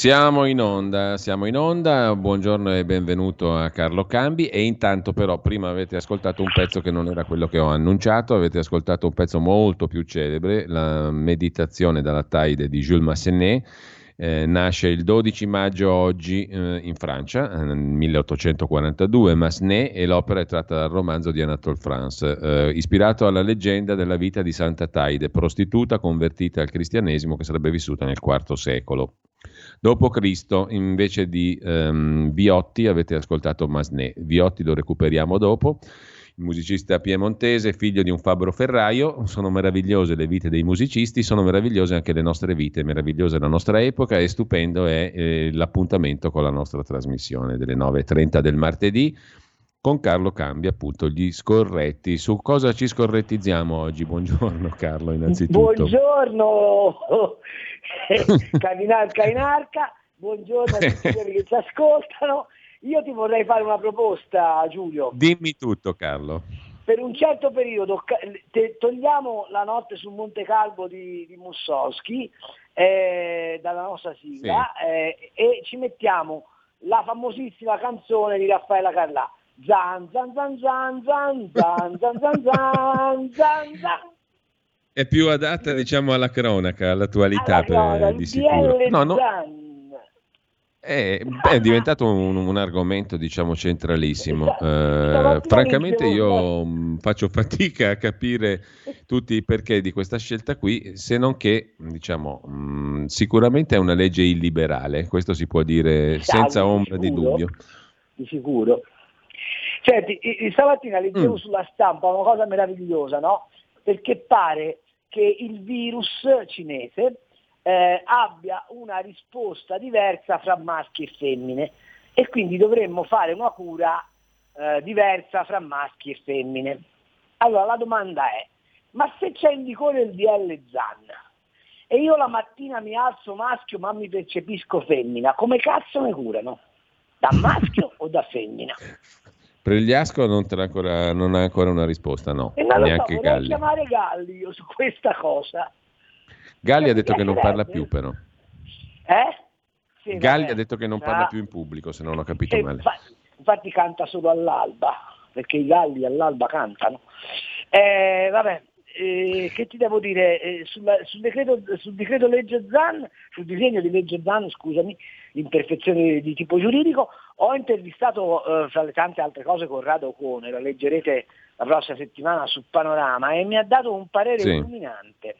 Siamo in onda, siamo in onda, buongiorno e benvenuto a Carlo Cambi. E intanto però prima avete ascoltato un pezzo che non era quello che ho annunciato, avete ascoltato un pezzo molto più celebre, la meditazione dalla Taide di Jules Massenet, eh, nasce il 12 maggio oggi eh, in Francia, nel 1842, Massenet e l'opera è tratta dal romanzo di Anatole France, eh, ispirato alla leggenda della vita di Santa Taide, prostituta convertita al cristianesimo che sarebbe vissuta nel IV secolo. Dopo Cristo, invece di um, Viotti, avete ascoltato Masné. Viotti lo recuperiamo dopo. Musicista piemontese, figlio di un fabbro ferraio, sono meravigliose le vite dei musicisti, sono meravigliose anche le nostre vite, meravigliosa la nostra epoca e stupendo è eh, l'appuntamento con la nostra trasmissione delle 9.30 del martedì con Carlo Cambi, appunto, gli scorretti. Su cosa ci scorrettizziamo oggi? Buongiorno Carlo, innanzitutto. Buongiorno Carinarca in arca, buongiorno a tutti quelli che ci ascoltano. Io ti vorrei fare una proposta, Giulio. Dimmi tutto, Carlo. Per un certo periodo togliamo la notte sul Monte Calvo di, di Mussowski eh, dalla nostra sigla sì. eh, e ci mettiamo la famosissima canzone di Raffaella Carlà. Zan zan zan zan zan zan zan zan zan zan zan è più adatta, diciamo, alla cronaca, all'attualità, allora, per, di sicuro. No, no, è, è, diventato un, un, argomento, diciamo, centralissimo. Uh, francamente io mm, faccio fatica a capire tutti i perché di questa scelta qui, se non che, diciamo, mh, mm, sicuramente è una legge illiberale, questo si può dire senza ombra di dubbio. Di sicuro. Senti, stamattina leggevo mm. sulla stampa una cosa meravigliosa, no? Perché pare che il virus cinese eh, abbia una risposta diversa fra maschi e femmine e quindi dovremmo fare una cura eh, diversa fra maschi e femmine. Allora la domanda è, ma se c'è in vigore il DL ZAN e io la mattina mi alzo maschio ma mi percepisco femmina, come cazzo mi curano? Da maschio o da femmina? Pregliasco non, ancora, non ha ancora una risposta, no. E non neanche so, Galli. chiamare Galli io su questa cosa. Galli ha detto che non parla più però. Eh? Sì, Galli vabbè. ha detto che non parla ah. più in pubblico, se non ho capito e male. Infatti, canta solo all'alba, perché i galli all'alba cantano. Eh, vabbè, eh, che ti devo dire, eh, sulla, sul, decreto, sul, decreto, legge ZAN, sul disegno di legge ZAN, scusami, imperfezioni di tipo giuridico, ho intervistato, eh, fra le tante altre cose, Corrado Ocone, la leggerete la prossima settimana su Panorama, e mi ha dato un parere sì. illuminante.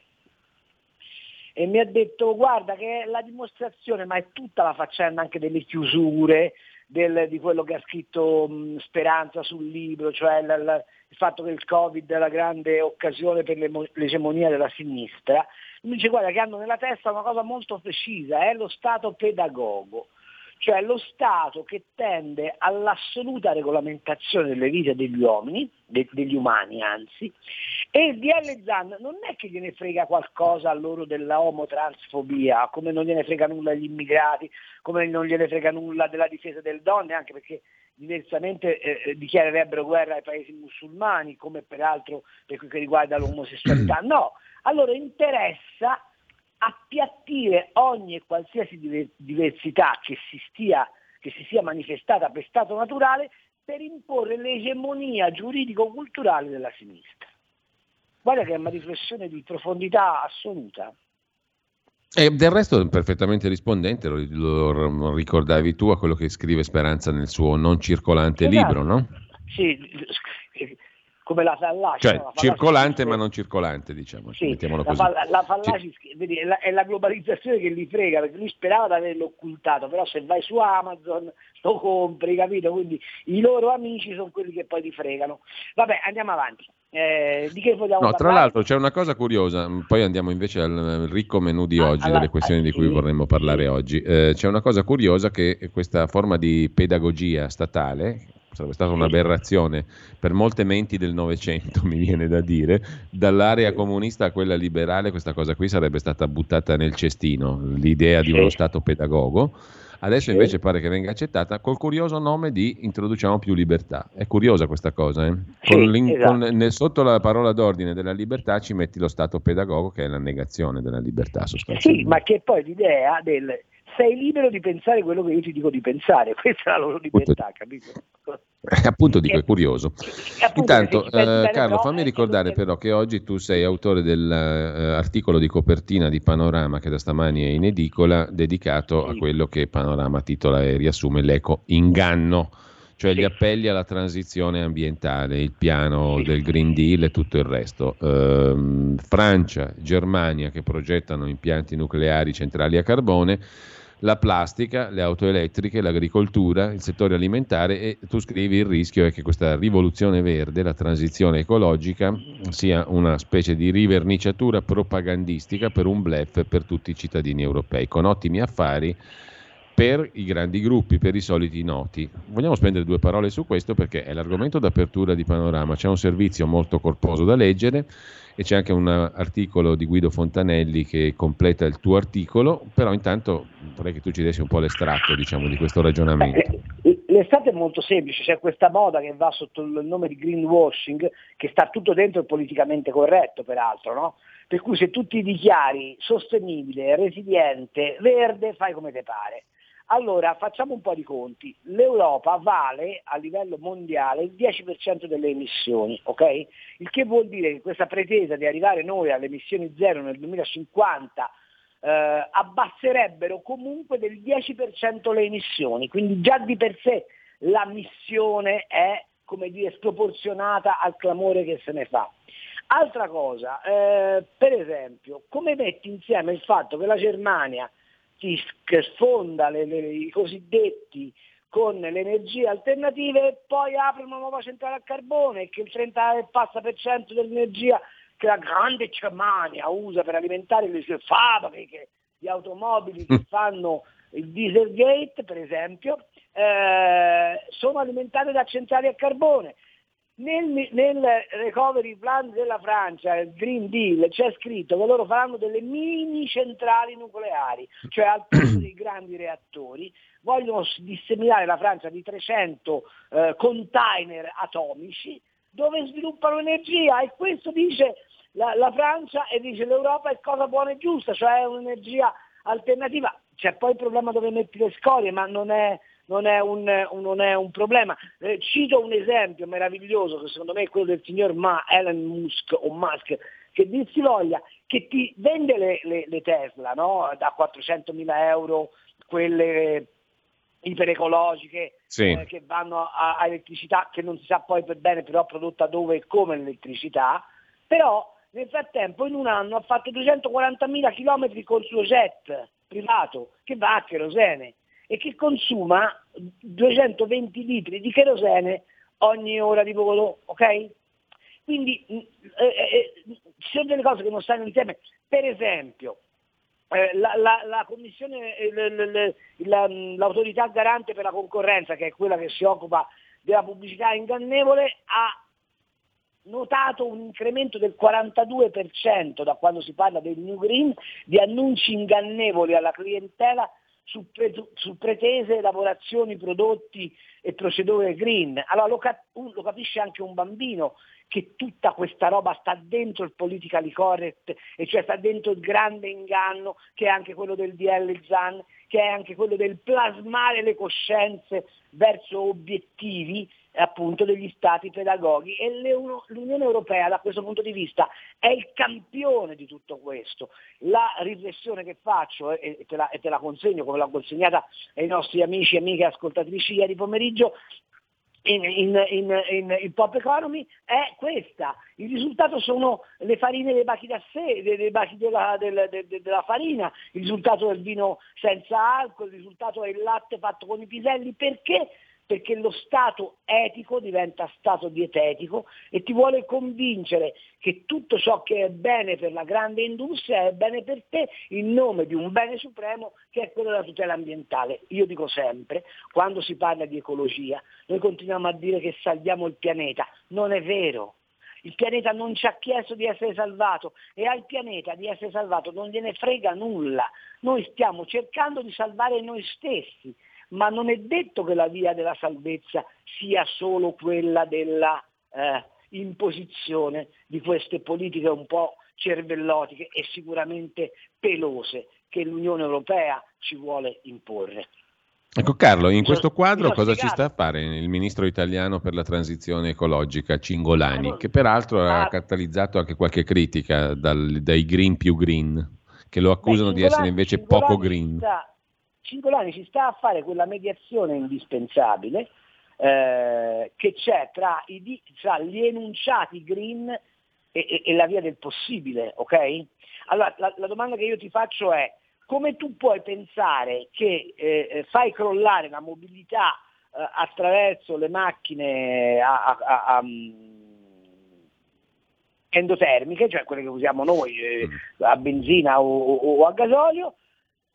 E mi ha detto, guarda che è la dimostrazione, ma è tutta la faccenda anche delle chiusure, del, di quello che ha scritto mh, Speranza sul libro, cioè l, l, il fatto che il Covid è la grande occasione per l'egemonia della sinistra, mi dice guarda che hanno nella testa una cosa molto precisa, è lo Stato pedagogo, cioè lo Stato che tende all'assoluta regolamentazione delle vite degli uomini, de- degli umani anzi, e il DL Zan non è che gliene frega qualcosa a loro della omotransfobia, come non gliene frega nulla agli immigrati, come non gliene frega nulla della difesa delle donne, anche perché diversamente eh, eh dichiarerebbero guerra ai paesi musulmani, come peraltro per quel che riguarda l'omosessualità. No, a loro interessa appiattire ogni e qualsiasi diversità che si, stia, che si sia manifestata per stato naturale per imporre l'egemonia giuridico-culturale della sinistra. Guarda che è una riflessione di profondità assoluta. E del resto è perfettamente rispondente, lo, lo, ricordavi tu a quello che scrive Speranza nel suo non circolante esatto. libro, no? Sì, come la fallace. Cioè, la circolante ma non circolante, diciamo. Sì, la, fall- la sì. vedi, è, la, è, la, globalizzazione che li frega, perché lui sperava di averlo occultato, però se vai su Amazon lo compri, capito? Quindi i loro amici sono quelli che poi ti fregano. Vabbè, andiamo avanti. Eh, di che vogliamo no, parlare? Tra l'altro c'è una cosa curiosa, poi andiamo invece al ricco menù di oggi, alla, delle questioni di cui vorremmo parlare oggi. Eh, c'è una cosa curiosa che questa forma di pedagogia statale, sarebbe stata un'aberrazione per molte menti del Novecento, mi viene da dire, dall'area comunista a quella liberale questa cosa qui sarebbe stata buttata nel cestino, l'idea di uno Stato pedagogo Adesso invece pare che venga accettata col curioso nome di introduciamo più libertà. È curiosa questa cosa, eh? sì, esatto. nel, sotto la parola d'ordine della libertà ci metti lo stato pedagogo che è la negazione della libertà sostanzialmente. Sì, ma che poi l'idea del sei libero di pensare quello che io ti dico di pensare, questa è la loro libertà, capito? Eh, appunto dico, è curioso. Intanto, eh, Carlo, fammi ricordare però che oggi tu sei autore dell'articolo di copertina di Panorama che da stamani è in edicola, dedicato a quello che Panorama titola e riassume l'eco inganno, cioè gli appelli alla transizione ambientale, il piano del Green Deal e tutto il resto. Eh, Francia, Germania che progettano impianti nucleari centrali a carbone la plastica, le auto elettriche, l'agricoltura, il settore alimentare e tu scrivi il rischio è che questa rivoluzione verde, la transizione ecologica, sia una specie di riverniciatura propagandistica per un blef per tutti i cittadini europei, con ottimi affari per i grandi gruppi, per i soliti noti. Vogliamo spendere due parole su questo perché è l'argomento d'apertura di Panorama, c'è un servizio molto corposo da leggere e c'è anche un articolo di Guido Fontanelli che completa il tuo articolo, però intanto vorrei che tu ci dessi un po' l'estratto diciamo, di questo ragionamento. Eh, l'estratto è molto semplice, c'è questa moda che va sotto il nome di greenwashing, che sta tutto dentro il politicamente corretto peraltro, no? per cui se tu ti dichiari sostenibile, resiliente, verde, fai come ti pare. Allora, facciamo un po' di conti. L'Europa vale a livello mondiale il 10% delle emissioni, ok? Il che vuol dire che questa pretesa di arrivare noi alle emissioni zero nel 2050 eh, abbasserebbero comunque del 10% le emissioni, quindi già di per sé la missione è, come dire, sproporzionata al clamore che se ne fa. Altra cosa, eh, per esempio, come metti insieme il fatto che la Germania che sfonda le, le, i cosiddetti con le energie alternative e poi apre una nuova centrale a carbone che il 30 e passa per cento dell'energia che la grande Germania usa per alimentare le sue fabbriche di automobili che fanno il Dieselgate per esempio, eh, sono alimentate da centrali a carbone. Nel, nel, recovery plan della Francia, il Green Deal, c'è scritto che loro faranno delle mini centrali nucleari, cioè al posto dei grandi reattori, vogliono disseminare la Francia di 300 eh, container atomici dove sviluppano energia e questo dice la, la Francia e dice l'Europa è cosa buona e giusta, cioè un'energia alternativa. C'è poi il problema dove metti le scorie, ma non è, non è un, non è un problema. Eh, cito un esempio meraviglioso che secondo me è quello del signor Ma, Elon Musk o Musk, che dir si voglia, che ti vende le, le, le Tesla no? da 400 mila euro, quelle iperecologiche sì. eh, che vanno a, a, elettricità che non si sa poi per bene però prodotta dove e come l'elettricità, però nel frattempo in un anno ha fatto 240.000 km col suo jet privato che va a kerosene e che consuma 220 litri di kerosene ogni ora di volo, ok? Quindi mm, eh, eh, eh, ci sono delle cose che non stanno insieme, per esempio eh, la, la, la, commissione, eh, la, l'autorità garante per la concorrenza, che è quella che si occupa della pubblicità ingannevole, ha notato un incremento del 42% da quando si parla del New Green di annunci ingannevoli alla clientela su, pre- su pretese lavorazioni, prodotti e procedure green. Allora lo, cap- lo capisce anche un bambino che tutta questa roba sta dentro il politically correct, e cioè sta dentro il grande inganno che è anche quello del DL ZAN, che è anche quello del plasmare le coscienze verso obiettivi appunto degli stati pedagoghi e l'Unione Europea da questo punto di vista è il campione di tutto questo. La riflessione che faccio e te la, e te la consegno come l'ho consegnata ai nostri amici e amiche ascoltatrici ieri pomeriggio in, in, in, in, Pop Economy è questa. Il risultato sono le farine dei bachi da sé, dei, dei bachi della, del, de, de, della farina, il risultato del vino senza alcol, il risultato è il latte fatto con i piselli. Perché? Perché lo Stato etico diventa Stato dietetico e ti vuole convincere che tutto ciò che è bene per la grande industria è bene per te in nome di un bene supremo che è quello della tutela ambientale. Io dico sempre, quando si parla di ecologia, noi continuiamo a dire che salviamo il pianeta, non è vero. Il pianeta non ci ha chiesto di essere salvato e al pianeta di essere salvato non gliene frega nulla. Noi stiamo cercando di salvare noi stessi ma non è detto che la via della salvezza sia solo quella della eh, imposizione di queste politiche un po' cervellotiche e sicuramente pelose che l'Unione Europea ci vuole imporre. Ecco Carlo, in questo quadro cosa ci sta a fare il ministro italiano per la transizione ecologica Cingolani, che peraltro ha catalizzato anche qualche critica dal, dai green più green, che lo accusano Beh, di essere invece poco green. Sta, Cingolani ci sta a fare quella mediazione indispensabile eh, che c'è tra, i, tra, gli enunciati green e, e, e, la via del possibile, ok? Allora la, la, domanda che io ti faccio è come tu puoi pensare che eh, eh fai crollare la mobilità eh, attraverso le macchine a, a, a, a mm, endotermiche, cioè quelle che usiamo noi eh, mm. a benzina o, o, o a gasolio,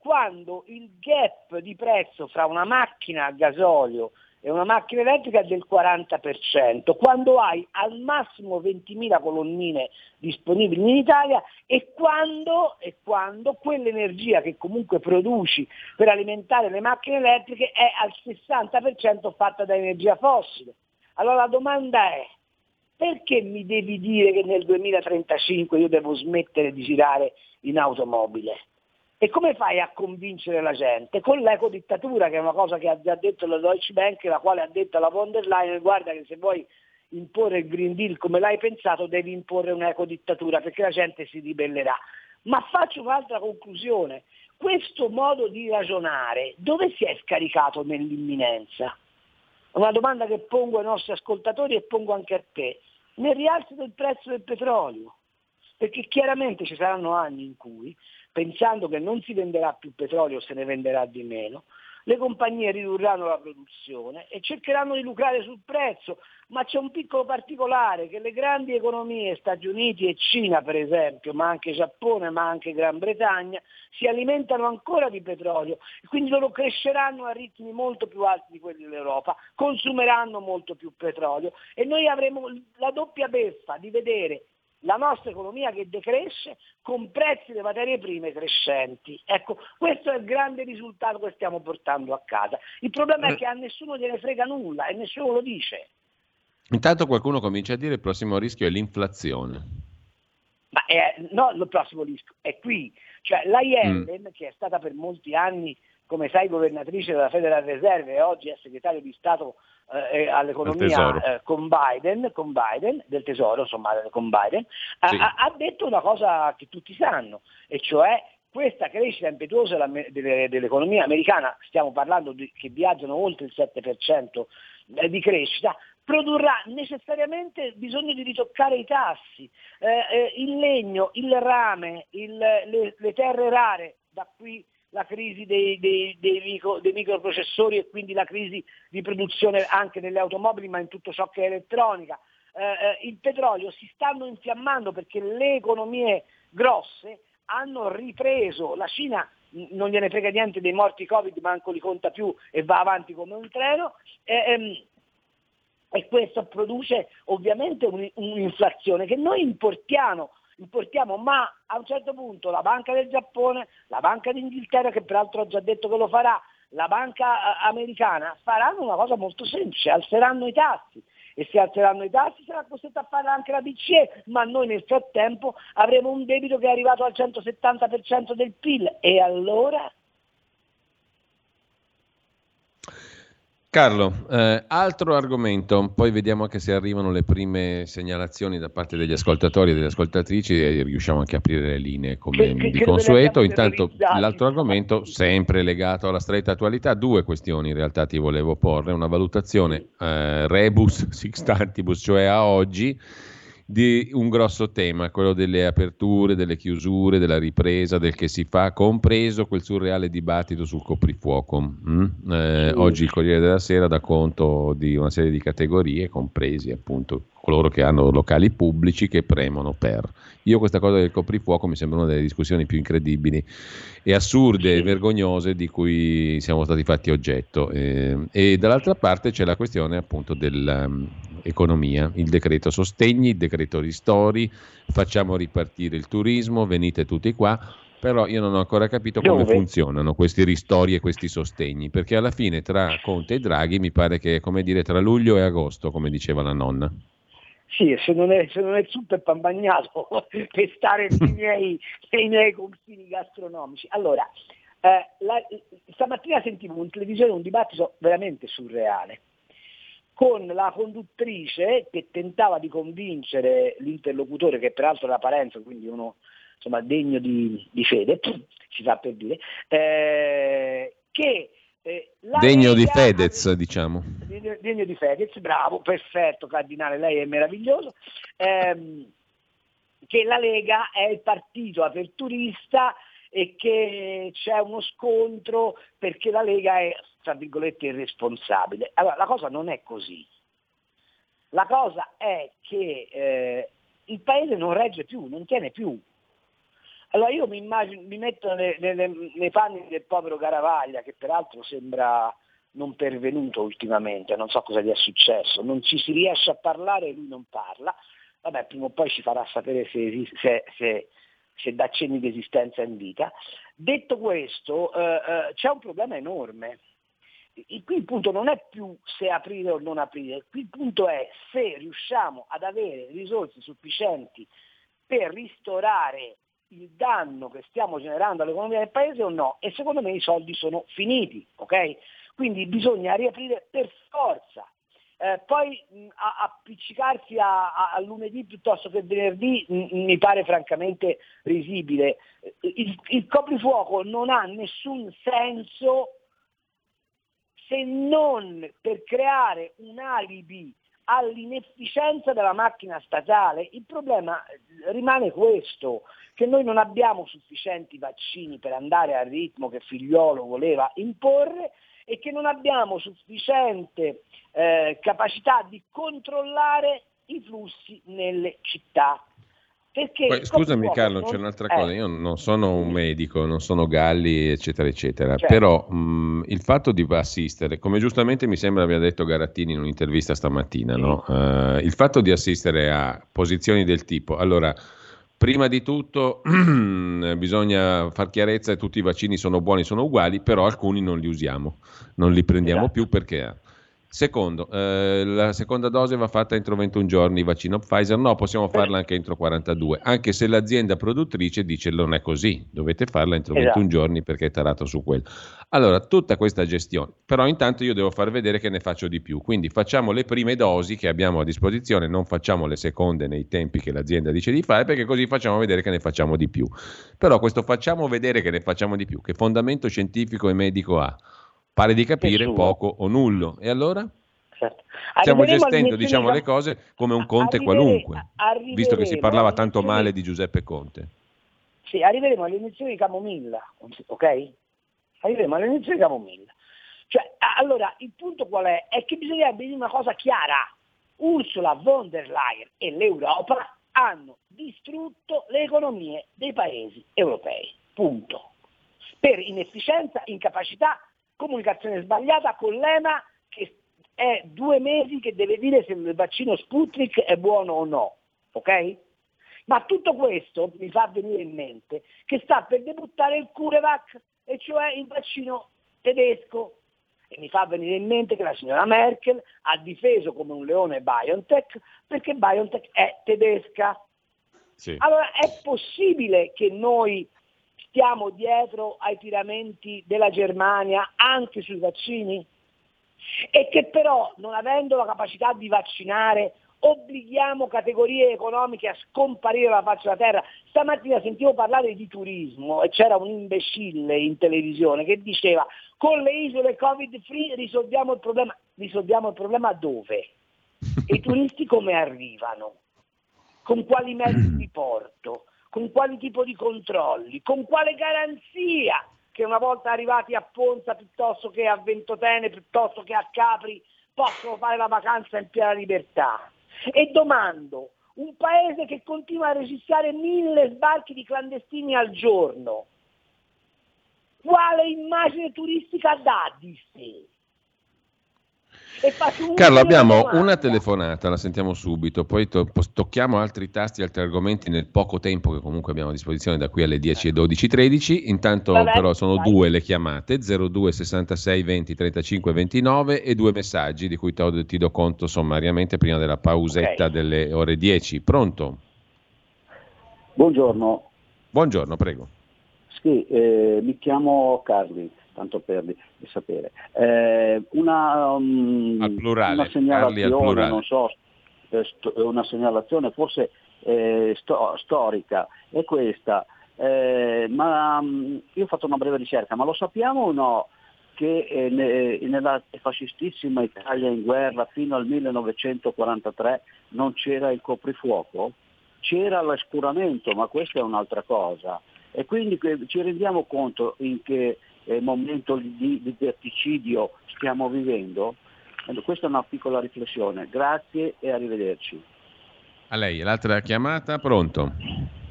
quando il gap di prezzo fra una macchina a gasolio e una macchina elettrica è del 40%, quando hai al massimo 20.000 colonnine disponibili in Italia e quando, e quando quell'energia che comunque produci per alimentare le macchine elettriche è al 60% fatta da energia fossile. Allora la domanda è, perché mi devi dire che nel 2035 io devo smettere di girare in automobile? E come fai a convincere la gente? Con l'ecodittatura, che è una cosa che ha già detto la Deutsche Bank, la quale ha detto alla von der Leyen, guarda che se vuoi imporre il Green Deal come l'hai pensato, devi imporre un'ecodittatura, perché la gente si ribellerà. Ma faccio un'altra conclusione. Questo modo di ragionare dove si è scaricato nell'imminenza? Una domanda che pongo ai nostri ascoltatori e pongo anche a te. Nel rialzo del prezzo del petrolio. Perché chiaramente ci saranno anni in cui pensando che non si venderà più petrolio, se ne venderà di meno, le compagnie ridurranno la produzione e cercheranno di lucrare sul prezzo, ma c'è un piccolo particolare che le grandi economie, Stati Uniti e Cina per esempio, ma anche Giappone, ma anche Gran Bretagna, si alimentano ancora di petrolio e quindi loro cresceranno a ritmi molto più alti di quelli dell'Europa, consumeranno molto più petrolio e noi avremo la doppia beffa di vedere la nostra economia che decresce con prezzi delle materie prime crescenti. Ecco, questo è il grande risultato che stiamo portando a casa. Il problema è mm. che a nessuno gliene frega nulla e nessuno lo dice. Intanto qualcuno comincia a dire che il prossimo rischio è l'inflazione. Ma è, no, il prossimo rischio è qui. Cioè, la Yellen, mm. che è stata per molti anni, come sai, governatrice della Federal Reserve e oggi è segretario di Stato eh, all'economia eh, con, Biden, con, Biden, del tesoro, insomma, con Biden, sì. ha, ha, detto una cosa che tutti sanno, e cioè questa crescita impetuosa dell'economia americana, stiamo parlando di, che viaggiano oltre il 7% eh, di crescita, produrrà necessariamente bisogno di ritoccare i tassi. Eh, eh, il legno, il rame, il, le, le terre rare, da qui la crisi dei, dei, dei, micro, dei, microprocessori e quindi la crisi di produzione anche nelle automobili ma in tutto ciò che è elettronica. Eh, eh, il petrolio si stanno infiammando perché le economie grosse hanno ripreso, la Cina non gliene frega niente dei morti Covid, manco li conta più e va avanti come un treno. ehm, e questo produce ovviamente un'inflazione che noi importiamo importiamo, ma a un certo punto la Banca del Giappone, la Banca d'Inghilterra, che peraltro ha già detto che lo farà, la Banca eh, americana faranno una cosa molto semplice, alzeranno i tassi. E se alzeranno i tassi sarà costretta a farla anche la BCE, ma noi nel frattempo avremo un debito che è arrivato al 170% del PIL e allora Carlo, eh, altro argomento, poi vediamo anche se arrivano le prime segnalazioni da parte degli ascoltatori e delle ascoltatrici e riusciamo anche a aprire le linee come che, di che consueto. Intanto l'altro argomento, sempre legato alla stretta attualità, due questioni in realtà ti volevo porre, una valutazione eh, rebus sixtantibus, cioè a oggi di un grosso tema, quello delle aperture, delle chiusure, della ripresa, del che si fa, compreso quel surreale dibattito sul coprifuoco. Mm? Eh, sì. Oggi il Corriere della Sera dà conto di una serie di categorie, compresi appunto coloro che hanno locali pubblici che premono per. Io questa cosa del coprifuoco mi sembra una delle discussioni più incredibili e assurde e vergognose di cui siamo stati fatti oggetto. Eh, e dall'altra parte c'è la questione appunto dell'economia, um, il decreto sostegni, il decreto ristori, facciamo ripartire il turismo, venite tutti qua. Però io non ho ancora capito come Dove? funzionano questi ristori e questi sostegni, perché alla fine tra Conte e Draghi mi pare che è come dire tra luglio e agosto, come diceva la nonna. Sì, se non è, se non è super pambagnato per stare nei miei, nei miei confini gastronomici. Allora, eh, la, stamattina sentivo in televisione un dibattito veramente surreale con la conduttrice che tentava di convincere l'interlocutore, che peraltro era Parenzo, quindi uno insomma, degno di, di fede, si fa per dire, eh, che eh, degno Lega, di Fedez, diciamo. Degno, di Fedez, bravo, perfetto, Cardinale, lei è meraviglioso. Eh, che la Lega è il partito aperturista e che c'è uno scontro perché la Lega è, tra virgolette, irresponsabile. Allora, la cosa non è così. La cosa è che eh, il paese non regge più, non tiene più. Allora io mi, immagino, mi metto nei, nei, nei panni del povero Garavaglia, che peraltro sembra non pervenuto ultimamente, non so cosa gli è successo, non ci si riesce a parlare e lui non parla, vabbè prima o poi ci farà sapere se, se, se, se dà cenni di esistenza in vita. Detto questo, eh, eh, c'è un problema enorme. Qui il punto non è più se aprire o non aprire, qui il punto è se riusciamo ad avere risorse sufficienti per ristorare il danno che stiamo generando all'economia del paese o no? E secondo me i soldi sono finiti, ok? Quindi bisogna riaprire per forza. Eh, poi mh, appiccicarsi a, a, a, lunedì piuttosto che venerdì mh, mi pare francamente risibile. Il, il coprifuoco non ha nessun senso se non per creare un alibi all'inefficienza della macchina statale. Il problema rimane questo, che noi non abbiamo sufficienti vaccini per andare al ritmo che Figliolo voleva imporre e che non abbiamo sufficiente eh, capacità di controllare i flussi nelle città. Poi, scusami Carlo, c'è un'altra cosa, io non sono un medico, non sono Galli, eccetera, eccetera, certo. però mh, il fatto di assistere, come giustamente mi sembra abbia detto Garattini in un'intervista stamattina, sì. no? uh, il fatto di assistere a posizioni del tipo, allora, prima di tutto bisogna far chiarezza che tutti i vaccini sono buoni, sono uguali, però alcuni non li usiamo, non li prendiamo esatto. più perché Secondo, eh, la seconda dose va fatta entro 21 giorni, vaccino Pfizer no, possiamo farla anche entro 42, anche se l'azienda produttrice dice non è così, dovete farla entro esatto. 21 giorni perché è tarato su quello. Allora, tutta questa gestione, però intanto io devo far vedere che ne faccio di più, quindi facciamo le prime dosi che abbiamo a disposizione, non facciamo le seconde nei tempi che l'azienda dice di fare, perché così facciamo vedere che ne facciamo di più. Però questo facciamo vedere che ne facciamo di più, che fondamento scientifico e medico ha? Pare di capire poco o nullo. E allora? Certo. Stiamo gestendo diciamo, le cose come un Conte qualunque, visto che si parlava tanto male di Giuseppe Conte. Sì, arriveremo alle elezioni di Camomilla, ok? Arriveremo alle elezioni di Camomilla. Cioè, allora, il punto qual è? È che bisognerebbe dire una cosa chiara. Ursula von der Leyen e l'Europa hanno distrutto le economie dei paesi europei. Punto. Per inefficienza, incapacità comunicazione sbagliata con l'EMA che è due mesi che deve dire se il vaccino Sputnik è buono o no, ok? Ma tutto questo mi fa venire in mente che sta per debuttare il CureVac, e cioè il vaccino tedesco. E mi fa venire in mente che la signora Merkel ha difeso come un leone BioNTech perché BioNTech è tedesca. Sì. Allora è possibile che noi stiamo dietro ai tiramenti della Germania anche sui vaccini? E che però, non avendo la capacità di vaccinare, obblighiamo categorie economiche a scomparire dalla faccia della terra. Stamattina sentivo parlare di turismo e c'era un imbecille in televisione che diceva con le isole covid free risolviamo il problema. Risolviamo il problema dove? E i turisti come arrivano? con quali mezzi di porto, con quali tipo di controlli, con quale garanzia che una volta arrivati a Ponza piuttosto che a Ventotene, piuttosto che a Capri, possono fare la vacanza in piena libertà. E domando, un paese che continua a registrare mille sbarchi di clandestini al giorno, quale immagine turistica dà di sé? Carlo, abbiamo domanda. una telefonata, la sentiamo subito, poi to- tocchiamo altri tasti, altri argomenti nel poco tempo che comunque abbiamo a disposizione da qui alle 10 e 12, 13. Intanto Vabbè, però sono vai. due le chiamate, 02 66 20 35 29 e due messaggi di cui to- ti do conto sommariamente prima della pausetta okay. delle ore 10. Pronto? Buongiorno. Buongiorno, prego. Sì, eh, mi chiamo Carli tanto per di, di sapere. Eh, una, um, al plurale, una segnalazione, non so, eh, una segnalazione forse eh, sto, storica è questa, eh, ma um, io ho fatto una breve ricerca, ma lo sappiamo o no che eh, ne, nella fascistissima Italia in guerra fino al 1943 non c'era il coprifuoco? C'era l'oscuramento, ma questa è un'altra cosa. E quindi ci rendiamo conto in che eh, momento di, di verticidio stiamo vivendo? Allora, questa è una piccola riflessione. Grazie e arrivederci. A lei, l'altra chiamata, pronto?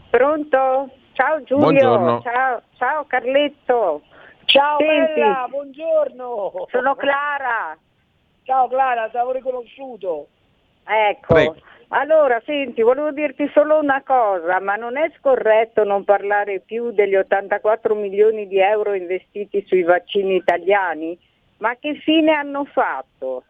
Pronto? Ciao Giulio, Buongiorno. ciao, ciao Carletto. Ciao Senti, Bella, buongiorno. Sono Clara. Ciao Clara, ti avevo riconosciuto. Ecco. Prego. Allora, senti, volevo dirti solo una cosa, ma non è scorretto non parlare più degli 84 milioni di euro investiti sui vaccini italiani? Ma che fine hanno fatto?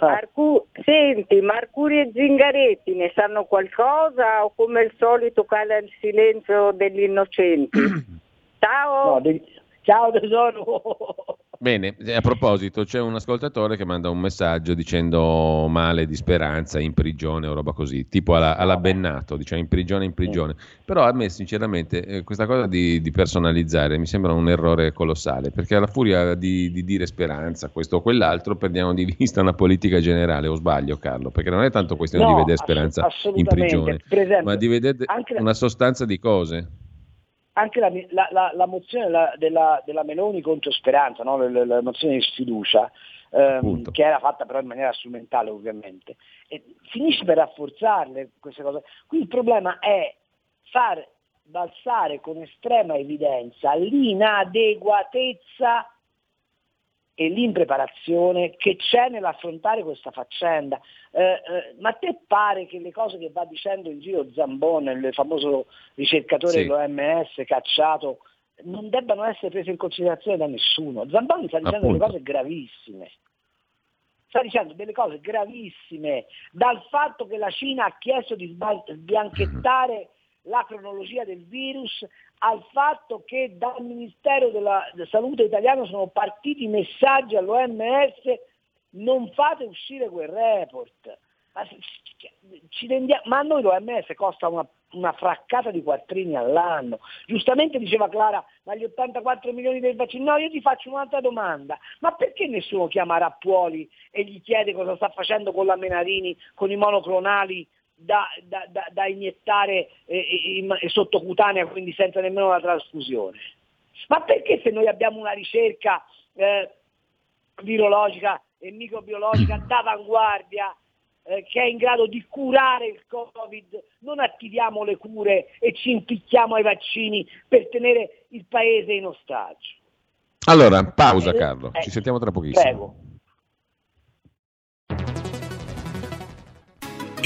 Arcu- Senti, Marcuri e Zingaretti ne sanno qualcosa o come al solito cala il silenzio degli innocenti? Ciao! No, de- ciao tesoro! Bene, a proposito, c'è un ascoltatore che manda un messaggio dicendo male di speranza in prigione o roba così, tipo alla, alla Bennato, diciamo in prigione, in prigione. Però a me sinceramente eh, questa cosa di, di, personalizzare mi sembra un errore colossale, perché alla furia di, di, dire speranza, questo o quell'altro, perdiamo di vista una politica generale, o sbaglio Carlo, perché non è tanto questione no, di vedere speranza in prigione, esempio, ma di vedere una sostanza di cose anche la, la, la, la mozione la, della, della, Meloni contro Speranza, no? la, la, mozione di sfiducia, ehm, che era fatta però in maniera strumentale ovviamente, e finisce per rafforzarle queste cose. Qui il problema è far balzare con estrema evidenza l'inadeguatezza e l'impreparazione che c'è nell'affrontare questa faccenda. Eh, eh, ma a te pare che le cose che va dicendo in giro Zambon, il famoso ricercatore sì. dell'OMS cacciato, non debbano essere prese in considerazione da nessuno? Zambon sta dicendo Appunto. delle cose gravissime. Sta dicendo delle cose gravissime, dal fatto che la Cina ha chiesto di sbianchettare la cronologia del virus al fatto che dal Ministero della Salute italiano sono partiti messaggi all'OMS non fate uscire quel report. Ma, rendiamo, ma a noi l'OMS costa una, una, fraccata di quattrini all'anno. Giustamente diceva Clara, ma gli 84 milioni del vaccino. No, io ti faccio un'altra domanda. Ma perché nessuno chiama Rappuoli e gli chiede cosa sta facendo con la Menarini, con i monoclonali da, da, da, da iniettare eh, in, sottocutanea, quindi senza nemmeno la trasfusione. Ma perché se noi abbiamo una ricerca eh, virologica e microbiologica d'avanguardia eh, che è in grado di curare il Covid, non attiviamo le cure e ci impicchiamo ai vaccini per tenere il paese in ostaggio? Allora, pausa eh, Carlo, ci sentiamo tra pochissimo. Prego.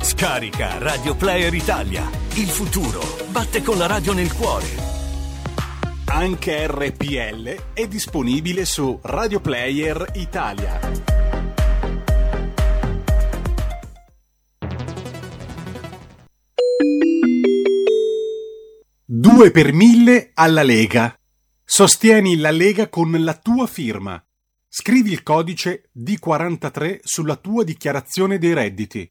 Scarica Radio Player Italia. Il futuro batte con la radio nel cuore. Anche RPL è disponibile su Radio Player Italia. Due 2 per 1000 alla Lega. Sostieni la Lega con la tua firma. Scrivi il codice D43 sulla tua dichiarazione dei redditi.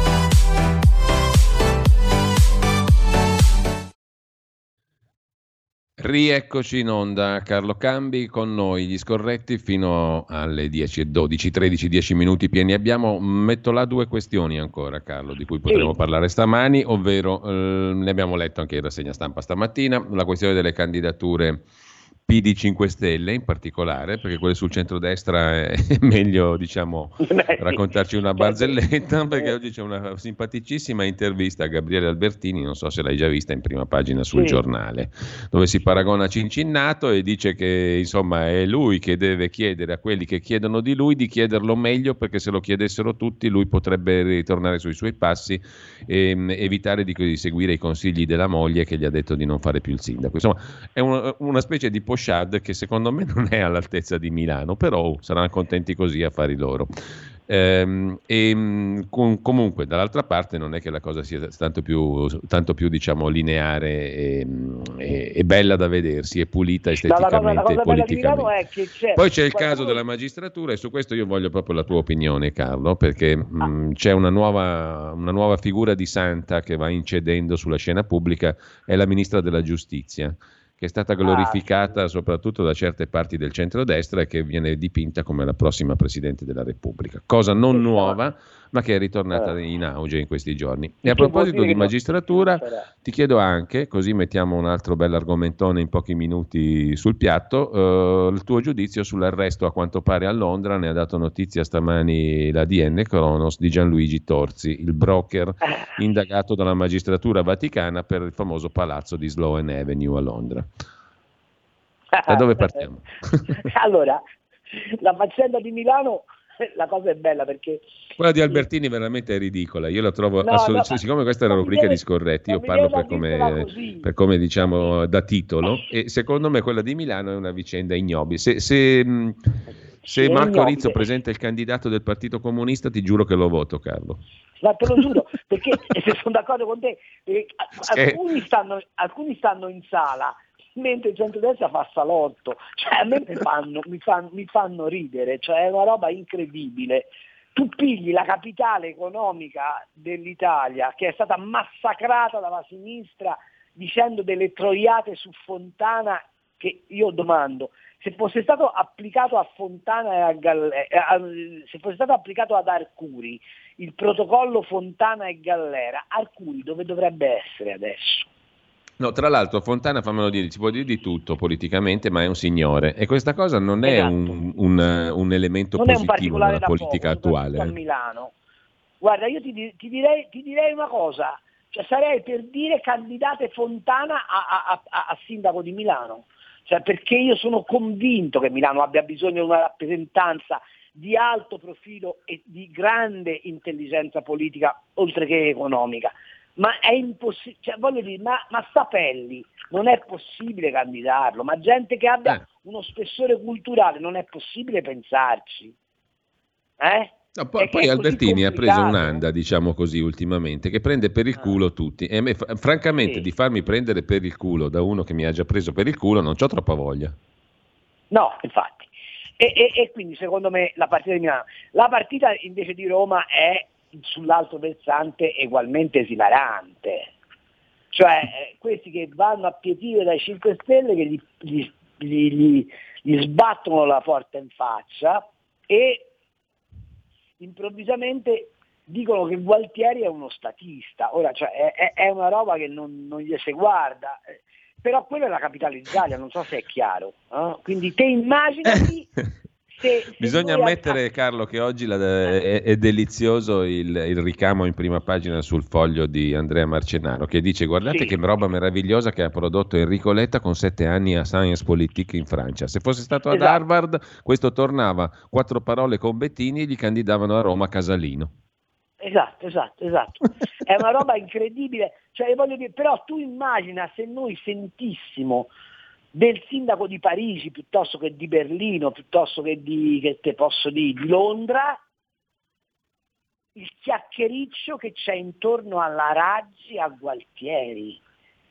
Rieccoci in onda, Carlo Cambi con noi, gli scorretti fino alle 10 e 12, 13, 10 minuti pieni. Abbiamo, metto là due questioni ancora, Carlo, di cui potremo sì. parlare stamani, ovvero eh, ne abbiamo letto anche in rassegna stampa stamattina, la questione delle candidature PD 5 Stelle in particolare, perché quelle sul centrodestra è meglio diciamo, raccontarci una barzelletta, perché oggi c'è una simpaticissima intervista a Gabriele Albertini, non so se l'hai già vista in prima pagina sul sì. giornale, dove si paragona a Cincinnato e dice che insomma è lui che deve chiedere a quelli che chiedono di lui di chiederlo meglio, perché se lo chiedessero tutti lui potrebbe ritornare sui suoi passi e um, evitare di, di, seguire i consigli della moglie che gli ha detto di non fare più il sindaco. Insomma, è una, una specie di post Shad che secondo me non è all'altezza di Milano, però saranno contenti così a fare loro. Ehm, e mm, com- comunque dall'altra parte non è che la cosa sia tanto più, tanto più diciamo, lineare e, mm, e, e, bella da vedersi, e pulita esteticamente e politicamente. C'è, Poi c'è il caso della magistratura e su questo io voglio proprio la tua opinione Carlo, perché mm, ah. mh, c'è una nuova, una nuova figura di santa che va incedendo sulla scena pubblica, è la ministra della giustizia che è stata glorificata ah, sì. soprattutto da certe parti del centrodestra e che viene dipinta come la prossima Presidente della Repubblica. Cosa non nuova, ma che è ritornata eh. in auge in questi giorni. E a proposito di magistratura, ti chiedo anche, così mettiamo un altro bell'argomentone in pochi minuti sul piatto, eh, il tuo giudizio sull'arresto a quanto pare a Londra, ne ha dato notizia stamani la DN Cronos di Gianluigi Torzi, il broker eh. indagato dalla magistratura vaticana per il famoso palazzo di Sloan Avenue a Londra. Da dove partiamo? allora, la faccenda di Milano la cosa è bella perché... Quella di Albertini veramente è ridicola, io la trovo, no, assolut- no, siccome questa è la rubrica di Scorretti, io parlo per come, per come, diciamo da titolo e secondo me quella di Milano è una vicenda ignobile. Se, se, se Marco Rizzo presenta il candidato del Partito Comunista ti giuro che lo voto Carlo. Ma te lo giuro, perché se sono d'accordo con te, alcuni stanno, alcuni stanno in sala mentre il centrodestra fa salotto, cioè a me mi fanno, mi fanno, mi fanno ridere, cioè è una roba incredibile. Tu pigli la capitale economica dell'Italia che è stata massacrata dalla sinistra dicendo delle troiate su Fontana che io domando, se fosse stato applicato a Fontana e a Gallera, eh, se fosse stato applicato ad Arcuri il protocollo Fontana e Gallera, Arcuri dove dovrebbe essere adesso? No, tra l'altro Fontana, fammelo dire, si può dire di tutto politicamente, ma è un signore e questa cosa non è esatto. un, un, un, elemento non positivo nella politica poco, attuale. A Milano. Guarda, io ti, ti, direi, ti, direi, una cosa, cioè, sarei per dire candidate Fontana a, a, a, a sindaco di Milano, cioè, perché io sono convinto che Milano abbia bisogno di una rappresentanza di alto profilo e di grande intelligenza politica, oltre che economica ma è impossibile, cioè, voglio dire, ma, ma Sapelli non è possibile candidarlo, ma gente che abbia eh. uno spessore culturale non è possibile pensarci. Eh? No, poi, poi Albertini ha preso un'anda, diciamo così, ultimamente, che prende per il ah. culo tutti. E me, francamente, sì. di farmi prendere per il culo da uno che mi ha già preso per il culo, non ho troppa voglia. No, infatti. E, e, e, quindi secondo me la partita di Milano. La partita invece di Roma è sull'altro versante ugualmente esilarante. Cioè eh, questi che vanno a pietire dai 5 Stelle che gli, gli, gli, gli sbattono la porta in faccia e improvvisamente dicono che Gualtieri è uno statista. Ora, cioè, è, è, una roba che non, non gli si guarda. Però quella è la capitale d'Italia, non so se è chiaro. Eh? Quindi te immaginati Se, Bisogna ammettere, a... Carlo, che oggi la, è, è, delizioso il, il, ricamo in prima pagina sul foglio di Andrea Marcenaro che dice guardate sì. che roba meravigliosa che ha prodotto Enrico Letta con sette anni a Science Politique in Francia. Se fosse stato ad esatto. Harvard, questo tornava quattro parole con Bettini e gli candidavano a Roma Casalino. Esatto, esatto, esatto. È una roba incredibile. Cioè, dire, però tu immagina se noi sentissimo del sindaco di Parigi piuttosto che di Berlino, piuttosto che di, che te posso dire, di Londra, il chiacchiericcio che c'è intorno alla Raggi, a Gualtieri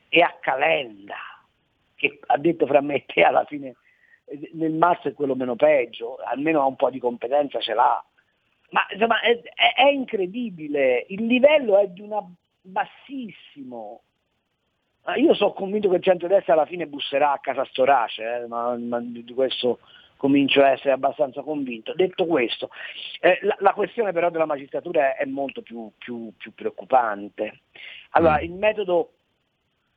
e a Calenda, che ha detto fra me e te alla fine nel mazzo è quello meno peggio, almeno ha un po' di competenza ce l'ha. Ma insomma è, è incredibile, il livello è di una bassissimo. Io sono convinto che il centro-destra alla fine busserà a casa Storace, eh, ma, ma, di questo comincio a essere abbastanza convinto. Detto questo, eh, la, la, questione però della magistratura è, è molto più, più, più, preoccupante. Allora, mm. il metodo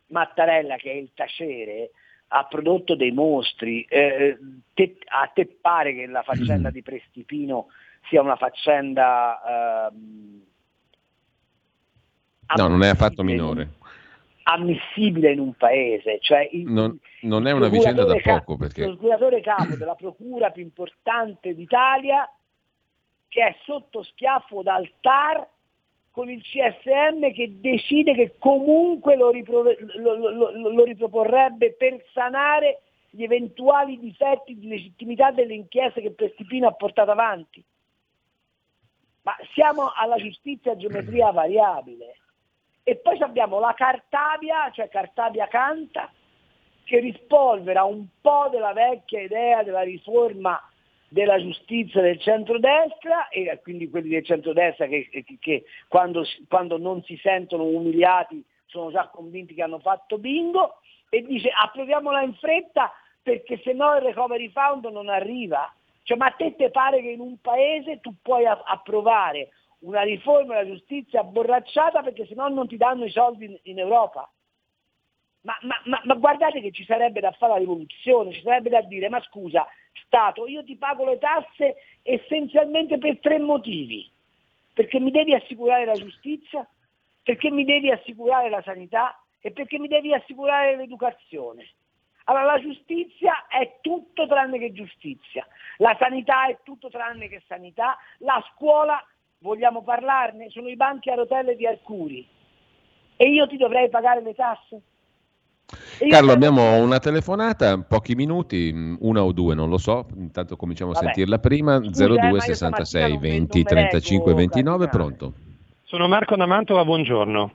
Mattarella, che è il tacere, ha prodotto dei mostri. Eh, te, a te pare che la faccenda di Prestipino sia una faccenda... Ehm, no, non è affatto minore. Ammissibile in un paese, cioè il, non, non, è una vicenda da poco. Perché... Lo scuratore capo della procura più importante d'Italia, che è sotto schiaffo dal TAR con il CSM che decide che comunque lo, ripro- lo, lo, lo, riproporrebbe per sanare gli eventuali difetti di legittimità delle inchieste che Prestipino ha portato avanti. Ma siamo alla giustizia a geometria variabile. E poi abbiamo la Cartabia, cioè Cartabia canta, che rispolvera un po' della vecchia idea della riforma della giustizia del centrodestra e quindi quelli del centrodestra che, che, che quando, quando non si sentono umiliati sono già convinti che hanno fatto bingo e dice approviamola in fretta perché se no il recovery fund non arriva. Cioè, ma a te te pare che in un paese tu puoi approvare una riforma della giustizia abborracciata perché se no non ti danno i soldi in, in Europa? Ma, ma, ma, ma, guardate che ci sarebbe da fare la rivoluzione, ci sarebbe da dire, ma scusa, Stato, io ti pago le tasse essenzialmente per tre motivi. Perché mi devi assicurare la giustizia, perché mi devi assicurare la sanità e perché mi devi assicurare l'educazione. Allora la giustizia è tutto tranne che giustizia, la sanità è tutto tranne che sanità, la scuola, vogliamo parlarne, sono i banchi a rotelle di Arcuri e io ti dovrei pagare le tasse? Carlo, abbiamo una telefonata, pochi minuti, mm, una o due, non lo so, intanto cominciamo a Vabbè. sentirla prima, 02 66 20 35 29, pronto? Sono Marco da Mantova, buongiorno.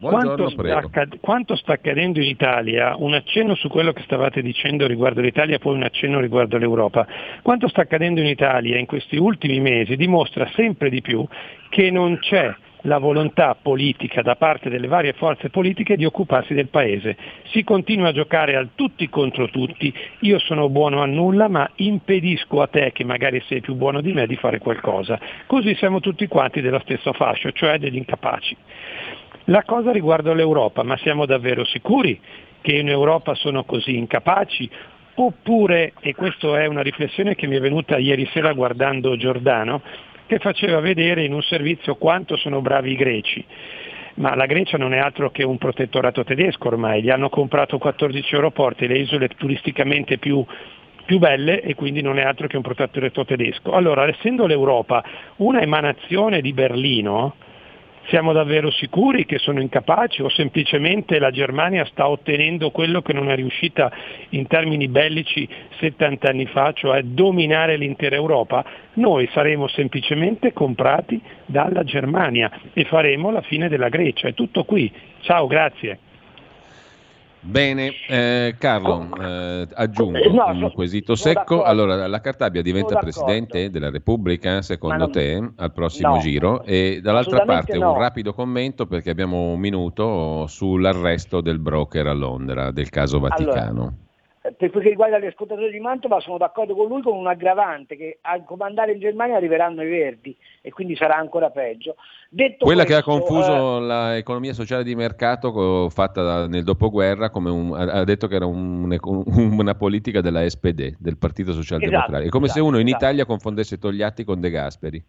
Quanto sta, quanto sta, accadendo in Italia, un accenno su quello che stavate dicendo riguardo l'Italia, poi un accenno riguardo l'Europa, quanto sta accadendo in Italia in questi ultimi mesi dimostra sempre di più che non c'è la volontà politica da parte delle varie forze politiche di occuparsi del Paese. Si continua a giocare al tutti contro tutti, io sono buono a nulla ma impedisco a te che magari sei più buono di me di fare qualcosa. Così siamo tutti quanti della stessa fascia, cioè degli incapaci. La cosa riguarda l'Europa, ma siamo davvero sicuri che in Europa sono così incapaci? Oppure, e questa è una riflessione che mi è venuta ieri sera guardando Giordano, che faceva vedere in un servizio quanto sono bravi i greci. Ma la Grecia non è altro che un protettorato tedesco ormai, gli hanno comprato 14 aeroporti, le isole turisticamente più, più belle e quindi non è altro che un protettorato tedesco. Allora, essendo l'Europa una emanazione di Berlino, siamo davvero sicuri che sono incapaci o semplicemente la Germania sta ottenendo quello che non è riuscita in termini bellici 70 anni fa, cioè dominare l'intera Europa? Noi saremo semplicemente comprati dalla Germania e faremo la fine della Grecia. È tutto qui. Ciao, grazie. Bene, eh, Carlo, eh, aggiungo no, un quesito secco. Allora, la Cartabia diventa Presidente della Repubblica, secondo non, te, al prossimo no, giro? E dall'altra parte no. un rapido commento, perché abbiamo un minuto, sull'arresto del broker a Londra, del caso Vaticano. Allora, per quel che riguarda gli ascoltatori di Mantova sono d'accordo con lui con un aggravante che a comandare in Germania arriveranno i verdi e quindi sarà ancora peggio. Detto Quella questo, che ha confuso eh, l'economia sociale di mercato fatta nel dopoguerra come un, ha detto che era un, un, una politica della SPD, del Partito Socialdemocratico. Esatto, è come esatto, se uno in esatto. Italia confondesse Togliatti con De Gasperi.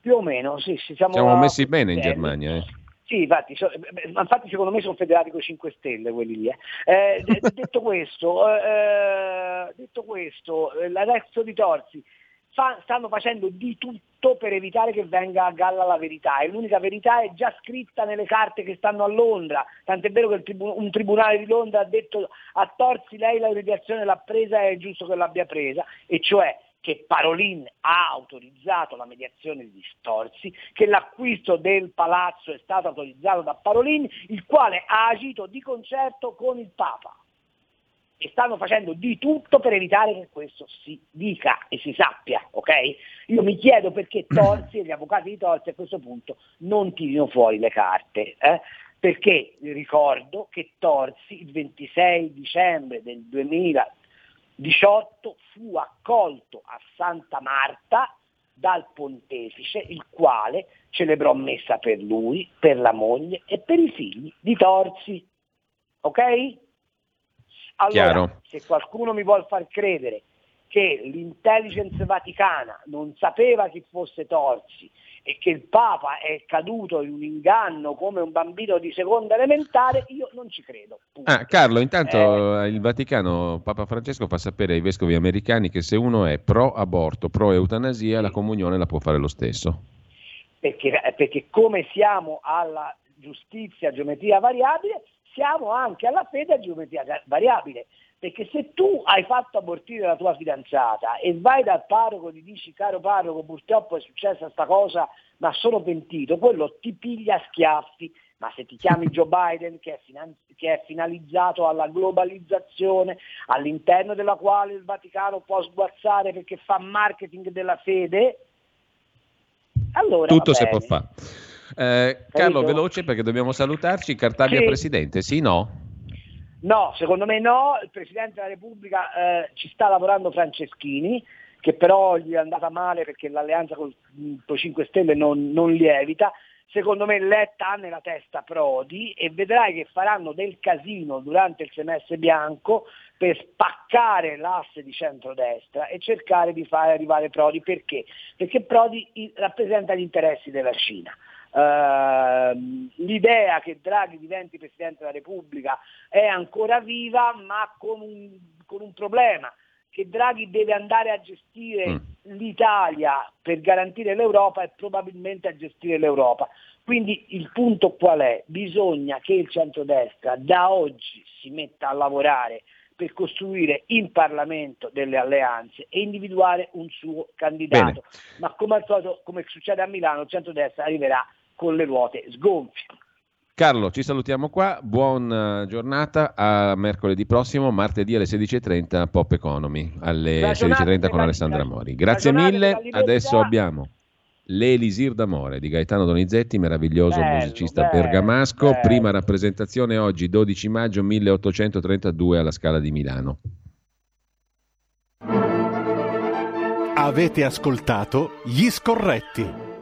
Più o meno, sì. siamo, siamo messi bene in Germania. Eh. Sì, infatti, so, infatti, secondo me sono federati con 5 Stelle quelli lì. Eh. Eh, detto questo, eh, eh, detto questo l'adesso di Torsi fa, stanno facendo di tutto per evitare che venga a galla la verità e l'unica verità è già scritta nelle carte che stanno a Londra, tant'è vero che tribu- un tribunale di Londra ha detto a Torsi lei la mediazione l'ha presa e è giusto che l'abbia presa, e cioè che Parolin ha autorizzato la mediazione di Storzi, che l'acquisto del palazzo è stato autorizzato da Parolin, il quale ha agito di concerto con il Papa. E stanno facendo di tutto per evitare che questo si dica e si sappia, ok? Io mi chiedo perché Torsi e gli avvocati di Torsi a questo punto non tirino fuori le carte. Eh? Perché ricordo che Torsi il 26 dicembre del 2000 18 fu accolto a Santa Marta dal pontefice, il quale celebrò messa per lui, per la moglie e per i figli di Torsi. Ok? Allora, Chiaro. se qualcuno mi vuole far credere che l'intelligence vaticana non sapeva chi fosse Torsi e che il Papa è caduto in un inganno come un bambino di seconda elementare, io non ci credo. Ah, Carlo, intanto eh, il Vaticano, Papa Francesco fa sapere ai vescovi americani che se uno è pro aborto, pro eutanasia, la comunione la può fare lo stesso. Perché, perché come siamo alla giustizia geometria variabile, siamo anche alla fede a geometria variabile. Perché se tu hai fatto abortire la tua fidanzata e vai dal parroco e gli dici caro parroco purtroppo è successa questa cosa ma sono pentito, quello ti piglia a schiaffi, ma se ti chiami Joe Biden che è, finan- che è, finalizzato alla globalizzazione all'interno della quale il Vaticano può sguazzare perché fa marketing della fede, allora tutto si può fare. Eh, Carlo, veloce perché dobbiamo salutarci. Cartaglia sì. Presidente, sì, no? No, secondo me no, il Presidente della Repubblica eh, ci sta lavorando Franceschini, che però gli è andata male perché l'alleanza con i 5 Stelle non, non lievita. Secondo me Letta ha nella testa Prodi e vedrai che faranno del casino durante il semestre bianco per spaccare l'asse di centrodestra e cercare di fare arrivare Prodi. Perché? Perché Prodi rappresenta gli interessi della Cina. Uh, l'idea che Draghi diventi Presidente della Repubblica è ancora viva, ma con un, con un problema, che Draghi deve andare a gestire mm. l'Italia per garantire l'Europa e probabilmente a gestire l'Europa. Quindi il punto qual è? Bisogna che il centrodestra da oggi si metta a lavorare per costruire in Parlamento delle alleanze e individuare un suo candidato. Bene. Ma come al solito, come succede a Milano, il centrodestra arriverà con le ruote sgonfie. Carlo, ci salutiamo qua, buona giornata, a mercoledì prossimo, martedì alle 16.30 Pop Economy, alle 16.30 con Alessandra Mori. Grazie mille, adesso abbiamo L'Elisir d'amore di Gaetano Donizetti, meraviglioso bello, musicista bello, bergamasco, bello. prima rappresentazione oggi 12 maggio 1832 alla Scala di Milano. Avete ascoltato Gli Scorretti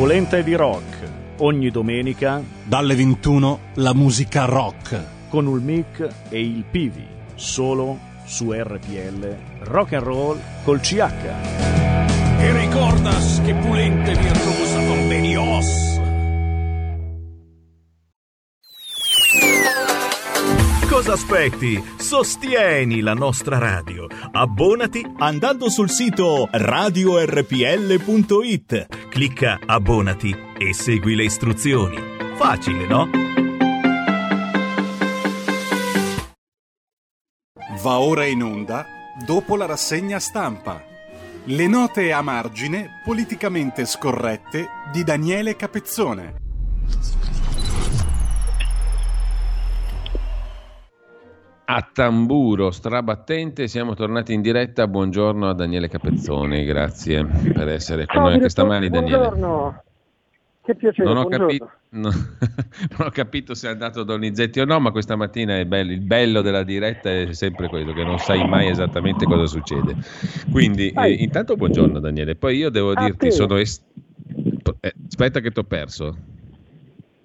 Polenta di rock Ogni domenica dalle 21 la musica rock con il mic e il Pivi, solo su RPL Rock and Roll col CH. E ricordas che pulente virtuosa convenios. Cosa aspetti? Sostieni la nostra radio. Abbonati andando sul sito radiorpl.it. Clicca Abbonati e segui le istruzioni. Facile, no? Va ora in onda dopo la rassegna stampa. Le note a margine politicamente scorrette di Daniele Capezzone. A tamburo strabattente siamo tornati in diretta. Buongiorno a Daniele Capezzoni, grazie per essere con Ciao, noi anche stamani Daniele. Buongiorno. Che piacere, Non ho, buongiorno. capi- no- non ho capito se è andato Donizetti o no, ma questa mattina è bello. il bello della diretta è sempre quello, che non sai mai esattamente cosa succede. Quindi, eh, intanto buongiorno Daniele, poi io devo A dirti, te. sono... est- eh, aspetta che ti ho perso.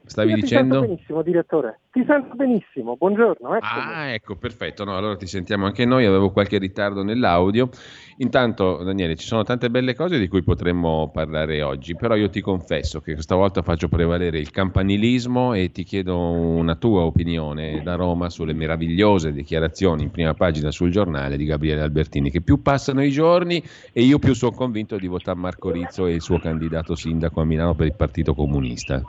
Stavi Io Ti dicendo? sento benissimo, direttore. Ti sento benissimo. Buongiorno. eccomi. Ah, ecco, perfetto. No, allora ti sentiamo anche noi. Avevo qualche ritardo nell'audio. Intanto, Daniele, ci sono tante belle cose di cui potremmo parlare oggi, però io ti confesso che questa volta faccio prevalere il campanilismo e ti chiedo una tua opinione da Roma sulle meravigliose dichiarazioni in prima pagina sul giornale di Gabriele Albertini, che più passano i giorni e io più sono convinto di votare Marco Rizzo e il suo candidato sindaco a Milano per il Partito Comunista.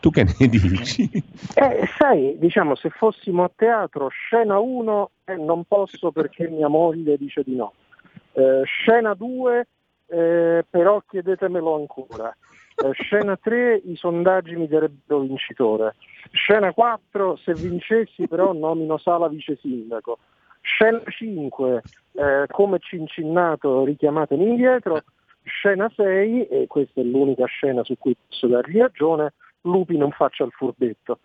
Tu che ne dici? Eh, sai, diciamo, se fossimo a teatro, scena 1, eh, non posso perché mia moglie dice di no. Eh, scena 2, eh, però chiedetemelo ancora. Eh, scena 3, i sondaggi mi darebbero vincitore. Scena 4, se vincessi però nomino Sala vice sindaco. Scena 5, eh, come cincinnato richiamatemi indietro. Scena 6, e questa è l'unica scena su cui posso dargli ragione, Lupi non faccia il furbetto.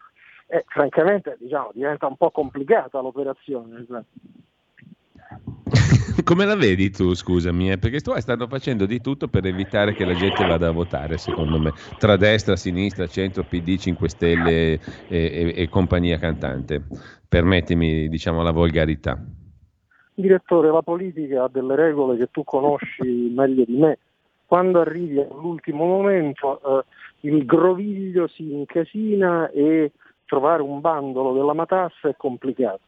Eh, francamente diciamo, diventa un po' complicata l'operazione. Come la vedi tu, scusami? eh? Perché tu stanno facendo di tutto per evitare che la gente vada a votare, secondo me, tra destra, sinistra, centro, PD, 5 Stelle e, e- e compagnia cantante. Permettimi, diciamo, la volgarità. Direttore, la politica ha delle regole che tu conosci meglio di me. Quando arrivi all'ultimo momento eh, il groviglio si incasina e trovare un bandolo della matassa è complicato.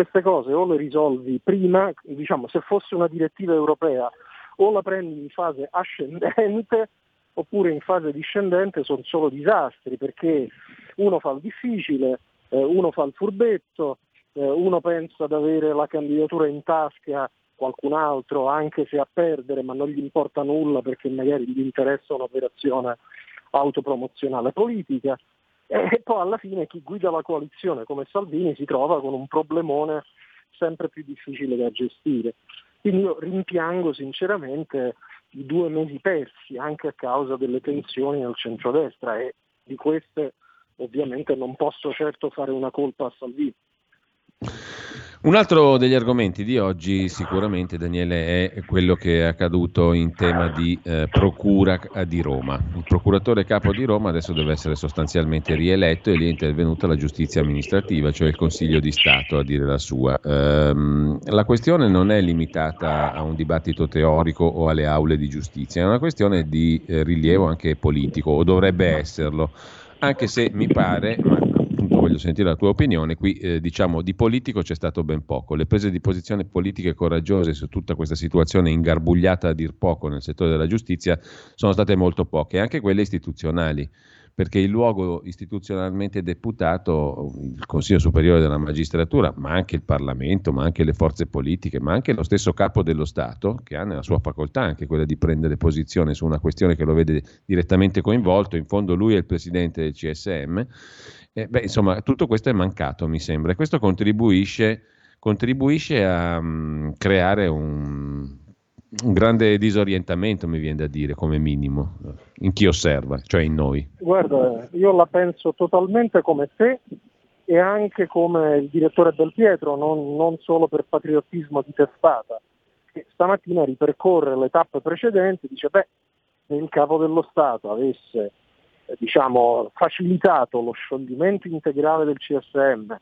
Queste cose o le risolvi prima, diciamo se fosse una direttiva europea o la prendi in fase ascendente oppure in fase discendente sono solo disastri perché uno fa il difficile, eh, uno fa il furbetto, eh, uno pensa ad avere la candidatura in tasca qualcun altro anche se a perdere ma non gli importa nulla perché magari gli interessa un'operazione autopromozionale politica e poi alla fine chi guida la coalizione come Salvini si trova con un problemone sempre più difficile da gestire. Quindi io rimpiango sinceramente i due mesi persi anche a causa delle tensioni nel centrodestra e di queste ovviamente non posso certo fare una colpa a Salvini. Un altro degli argomenti di oggi sicuramente, Daniele, è quello che è accaduto in tema di eh, procura di Roma. Il procuratore capo di Roma adesso deve essere sostanzialmente rieletto e lì è intervenuta la giustizia amministrativa, cioè il Consiglio di Stato a dire la sua. Ehm, la questione non è limitata a un dibattito teorico o alle aule di giustizia, è una questione di eh, rilievo anche politico, o dovrebbe esserlo, anche se mi pare, ma voglio sentire la tua opinione, qui eh, diciamo di politico c'è stato ben poco, le prese di posizione politiche coraggiose su tutta questa situazione ingarbugliata a dir poco nel settore della giustizia sono state molto poche, anche quelle istituzionali, perché il luogo istituzionalmente deputato, il Consiglio Superiore della Magistratura, ma anche il Parlamento, ma anche le forze politiche, ma anche lo stesso capo dello Stato, che ha nella sua facoltà anche quella di prendere posizione su una questione che lo vede direttamente coinvolto, in fondo lui è il presidente del CSM, eh, beh, insomma, tutto questo è mancato, mi sembra, e questo contribuisce, contribuisce a mm, creare un, un grande disorientamento, mi viene da dire, come minimo, in chi osserva, cioè in noi. Guarda, io la penso totalmente come te e anche come il direttore Del Pietro, non, non solo per patriottismo di testata, che stamattina ripercorre le tappe precedenti, dice beh, se il capo dello Stato avesse diciamo, facilitato lo scioglimento integrale del CSM,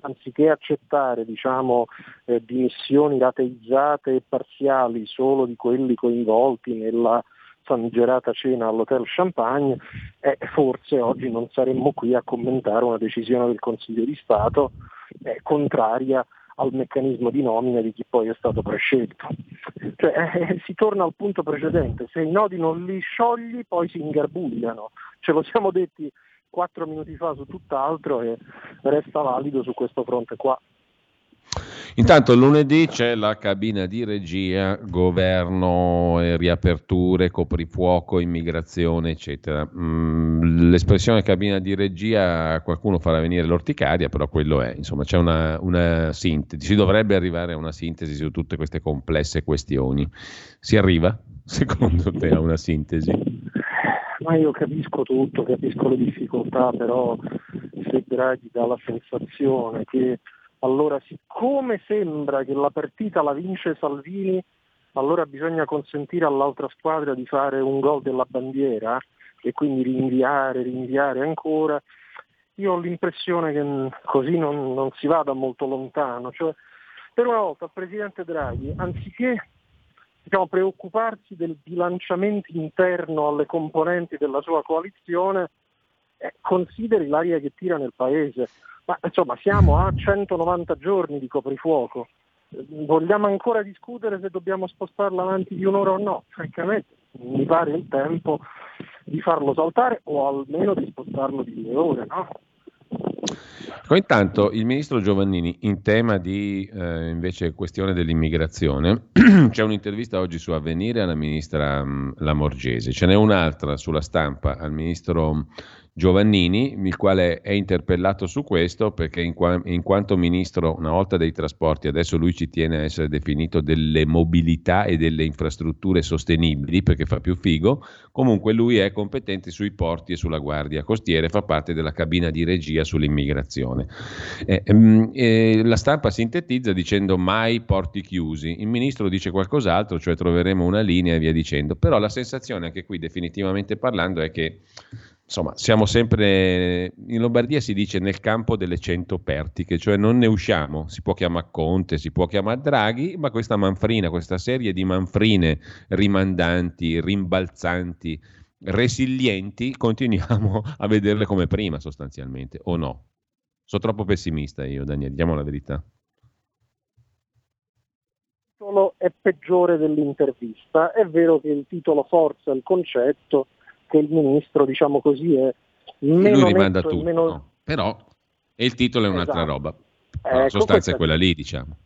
anziché accettare diciamo, eh, dimissioni rateizzate e parziali solo di quelli coinvolti nella famigerata cena all'Hotel Champagne, eh, forse oggi non saremmo qui a commentare una decisione del Consiglio di Stato eh, contraria al meccanismo di nomina di chi poi è stato prescelto. Cioè, eh, si torna al punto precedente, se i nodi non li sciogli poi si ingarbugliano, ce lo siamo detti quattro minuti fa su tutt'altro e resta valido su questo fronte qua. Intanto lunedì c'è la cabina di regia, governo, riaperture, coprifuoco, immigrazione, eccetera. Mm, l'espressione cabina di regia, qualcuno farà venire l'orticaria, però quello è, insomma, c'è una, una sintesi, si dovrebbe arrivare a una sintesi su tutte queste complesse questioni. Si arriva, secondo te, a una sintesi? Ma io capisco tutto, capisco le difficoltà, però se Draghi dà la sensazione che allora, siccome sembra che la partita la vince Salvini, allora bisogna consentire all'altra squadra di fare un gol della bandiera e quindi rinviare, rinviare ancora. Io ho l'impressione che così non, non si vada molto lontano. Cioè, per una volta Presidente Draghi, anziché diciamo, preoccuparsi del bilanciamento interno alle componenti della sua coalizione, eh, consideri l'aria che tira nel Paese. Ma insomma siamo a 190 giorni di coprifuoco. Vogliamo ancora discutere se dobbiamo spostarlo avanti di un'ora o no? Francamente mi pare il tempo di farlo saltare o almeno di spostarlo di due ore, no? Intanto il ministro Giovannini, in tema di eh, invece questione dell'immigrazione, c'è un'intervista oggi su Avvenire alla ministra mh, mm, Lamorgese, ce n'è un'altra sulla stampa al ministro Giovannini, il quale è interpellato su questo perché in, qua, in, quanto ministro una volta dei trasporti, adesso lui ci tiene a essere definito delle mobilità e delle infrastrutture sostenibili perché fa più figo, comunque lui è competente sui porti e sulla guardia costiera, fa parte della cabina di regia sull'immigrazione. Eh, eh, la stampa sintetizza dicendo mai porti chiusi, il ministro dice qualcos'altro, cioè troveremo una linea e via dicendo, però la sensazione anche qui definitivamente parlando è che insomma, siamo sempre in Lombardia si dice nel campo delle cento pertiche, cioè non ne usciamo, si può chiamare Conte, si può chiamare Draghi, ma questa manfrina, questa serie di manfrine rimandanti, rimbalzanti, resilienti, continuiamo a vederle come prima sostanzialmente, o no? Sono troppo pessimista io, Daniele, diamo la verità. Il titolo è peggiore dell'intervista, è vero che il titolo forza il concetto, che il ministro, diciamo così, è meno Lui rimanda tutto, meno... no. però e il titolo è un'altra esatto. roba. Ecco, la sostanza è quella lì, diciamo.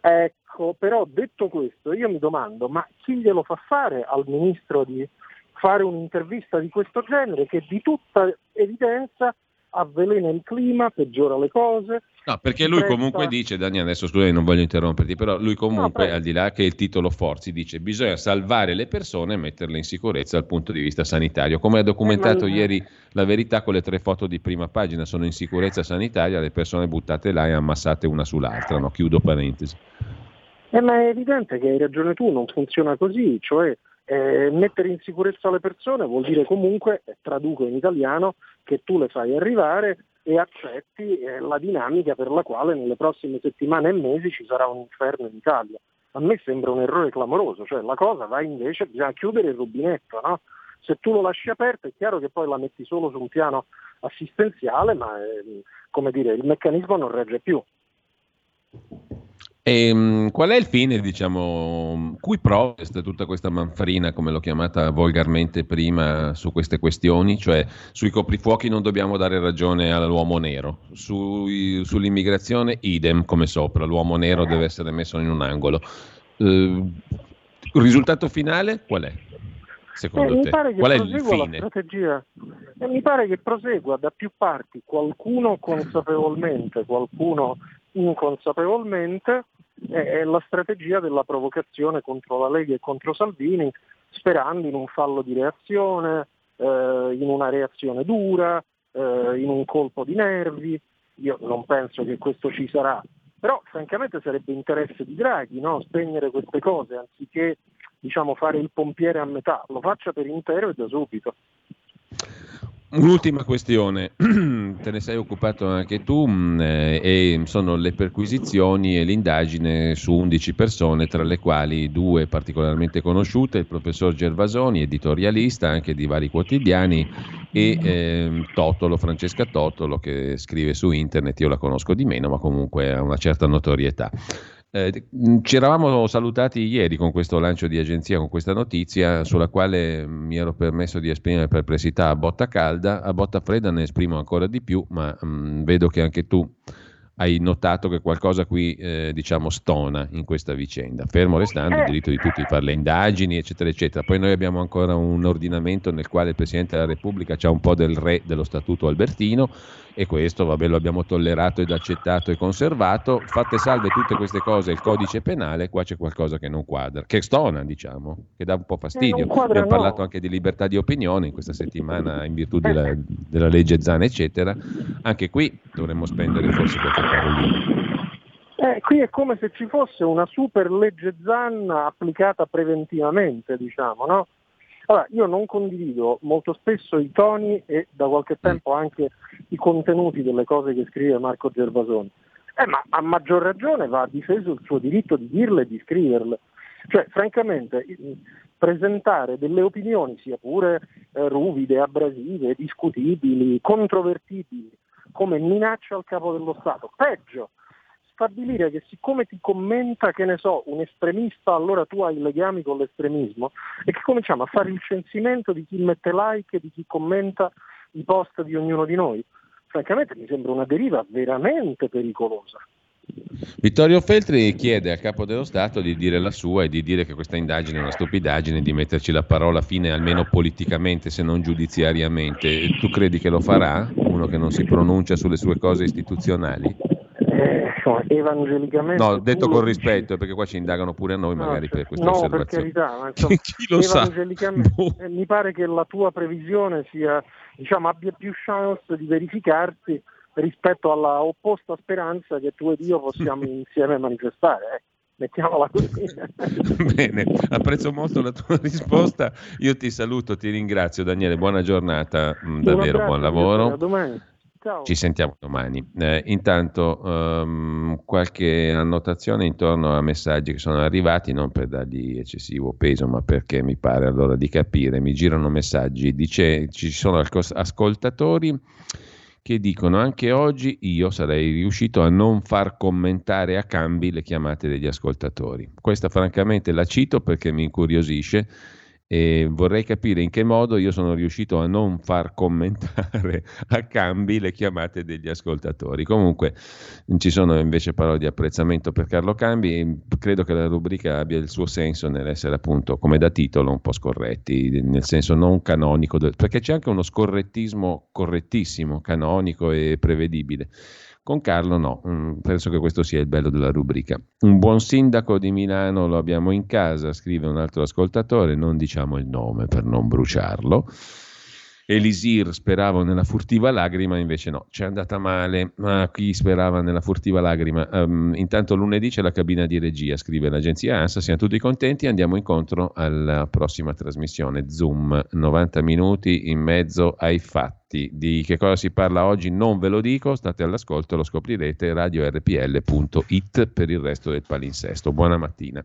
ecco, però detto questo, io mi domando, ma chi glielo fa fare al ministro di fare un'intervista di questo genere che di tutta evidenza avvelena il clima, peggiora le cose. No, perché lui presta... comunque dice, Daniele, adesso scusami, non voglio interromperti, però lui comunque, no, al di là che il titolo Forzi, dice bisogna salvare le persone e metterle in sicurezza dal punto di vista sanitario. Come ha documentato eh, ma... ieri la verità con le tre foto di prima pagina, sono in sicurezza sanitaria, le persone buttate là e ammassate una sull'altra, no? chiudo parentesi. Eh, ma è evidente che hai ragione tu, non funziona così, cioè eh, mettere in sicurezza le persone vuol dire comunque, traduco in italiano, che tu le fai arrivare e accetti eh, la dinamica per la quale nelle prossime settimane e mesi ci sarà un inferno in Italia. A me sembra un errore clamoroso, cioè la cosa va invece, bisogna chiudere il rubinetto, no? Se tu lo lasci aperto è chiaro che poi la metti solo su un piano assistenziale, ma eh, dire, il meccanismo non regge più. E, ehm, qual è il fine, diciamo, cui protesta tutta questa manfrina, come l'ho chiamata volgarmente prima, su queste questioni? Cioè, sui coprifuochi non dobbiamo dare ragione all'uomo nero, Sui, sull'immigrazione idem come sopra, l'uomo nero deve essere messo in un angolo. Eh, il risultato finale qual è? Secondo eh, te? Qual è il fine? strategia. Eh, mi pare che prosegua da più parti, qualcuno consapevolmente, qualcuno inconsapevolmente, è la strategia della provocazione contro la Lega e contro Salvini, sperando in un fallo di reazione, eh, in una reazione dura, eh, in un colpo di nervi. Io non penso che questo ci sarà, però francamente sarebbe interesse di Draghi no? spegnere queste cose anziché diciamo, fare il pompiere a metà, lo faccia per intero e da subito. Un'ultima questione, te ne sei occupato anche tu mh, eh, e sono le perquisizioni e l'indagine su 11 persone, tra le quali due particolarmente conosciute, il professor Gervasoni, editorialista anche di vari quotidiani, e eh, Totolo, Francesca Totolo, che scrive su internet, io la conosco di meno, ma comunque ha una certa notorietà. Eh, ci eravamo salutati ieri con questo lancio di agenzia, con questa notizia sulla quale mi ero permesso di esprimere perplessità a botta calda, a botta fredda ne esprimo ancora di più, ma mh, vedo che anche tu hai notato che qualcosa qui eh, diciamo stona in questa vicenda, fermo restando il eh. diritto di tutti di fare le indagini, eccetera, eccetera. Poi noi abbiamo ancora un ordinamento nel quale il Presidente della Repubblica ha un po' del re dello Statuto Albertino e questo vabbè, lo abbiamo tollerato ed accettato e conservato. Fatte salve tutte queste cose, il codice penale, qua c'è qualcosa che non quadra, che stona, diciamo, che dà un po' fastidio. Quadra, abbiamo no. parlato anche di libertà di opinione in questa settimana in virtù della, della legge Zana, eccetera. Anche qui dovremmo spendere forse qualche Eh, qui è come se ci fosse una super legge Zan applicata preventivamente, diciamo, no? Allora, io non condivido molto spesso i toni e da qualche tempo anche i contenuti delle cose che scrive Marco Gervasoni. Eh, ma a maggior ragione va difeso il suo diritto di dirle e di scriverle. Cioè, francamente, presentare delle opinioni, sia pure eh, ruvide, abrasive, discutibili, controvertibili, come minaccia al capo dello Stato, peggio, stabilire che siccome ti commenta, che ne so, un estremista, allora tu hai legami con l'estremismo e che cominciamo a fare il censimento di chi mette like e di chi commenta i post di ognuno di noi. Francamente mi sembra una deriva veramente pericolosa. Vittorio Feltri chiede al capo dello Stato di dire la sua e di dire che questa indagine è una stupidaggine, di metterci la parola fine almeno politicamente se non giudiziariamente. Tu credi che lo farà? Uno che non si pronuncia sulle sue cose istituzionali? eh, evangelicamente... No, detto con rispetto, perché qua ci indagano pure a noi magari no, per queste no, osservazioni. No, per carità, ma insomma, Chi lo sa? Eh, mi pare che la tua previsione sia, diciamo, abbia più chance di verificarsi rispetto alla opposta speranza che tu ed io possiamo insieme manifestare. Eh. Mettiamola così. Bene, apprezzo molto la tua risposta. Io ti saluto, ti ringrazio Daniele, buona giornata, mm, davvero buon lavoro. A domani. Ciao. Ci sentiamo domani. Eh, intanto um, qualche annotazione intorno a messaggi che sono arrivati, non per dargli eccessivo peso, ma perché mi pare allora di capire. Mi girano messaggi, dice ci sono ascoltatori che dicono anche oggi io sarei riuscito a non far commentare a cambi le chiamate degli ascoltatori. Questa francamente la cito perché mi incuriosisce e vorrei capire in che modo io sono riuscito a non far commentare a cambi le chiamate degli ascoltatori. Comunque ci sono invece parole di apprezzamento per Carlo Cambi e credo che la rubrica abbia il suo senso nell'essere appunto come da titolo un po' scorretti, nel senso non canonico, perché c'è anche uno scorrettismo correttissimo, canonico e prevedibile. Con Carlo no, mm, penso che questo sia il bello della rubrica. Un buon sindaco di Milano lo abbiamo in casa, scrive un altro ascoltatore, non diciamo il nome per non bruciarlo. Elisir sperava nella furtiva lagrima, invece no, ci è andata male. Ma chi sperava nella furtiva lagrima? Um, intanto lunedì c'è la cabina di regia, scrive l'agenzia ANSA. Siamo tutti contenti. Andiamo incontro alla prossima trasmissione Zoom, 90 minuti in mezzo ai fatti. Di che cosa si parla oggi non ve lo dico, state all'ascolto, lo scoprirete radiorpl.it per il resto del palinsesto. Buona mattina.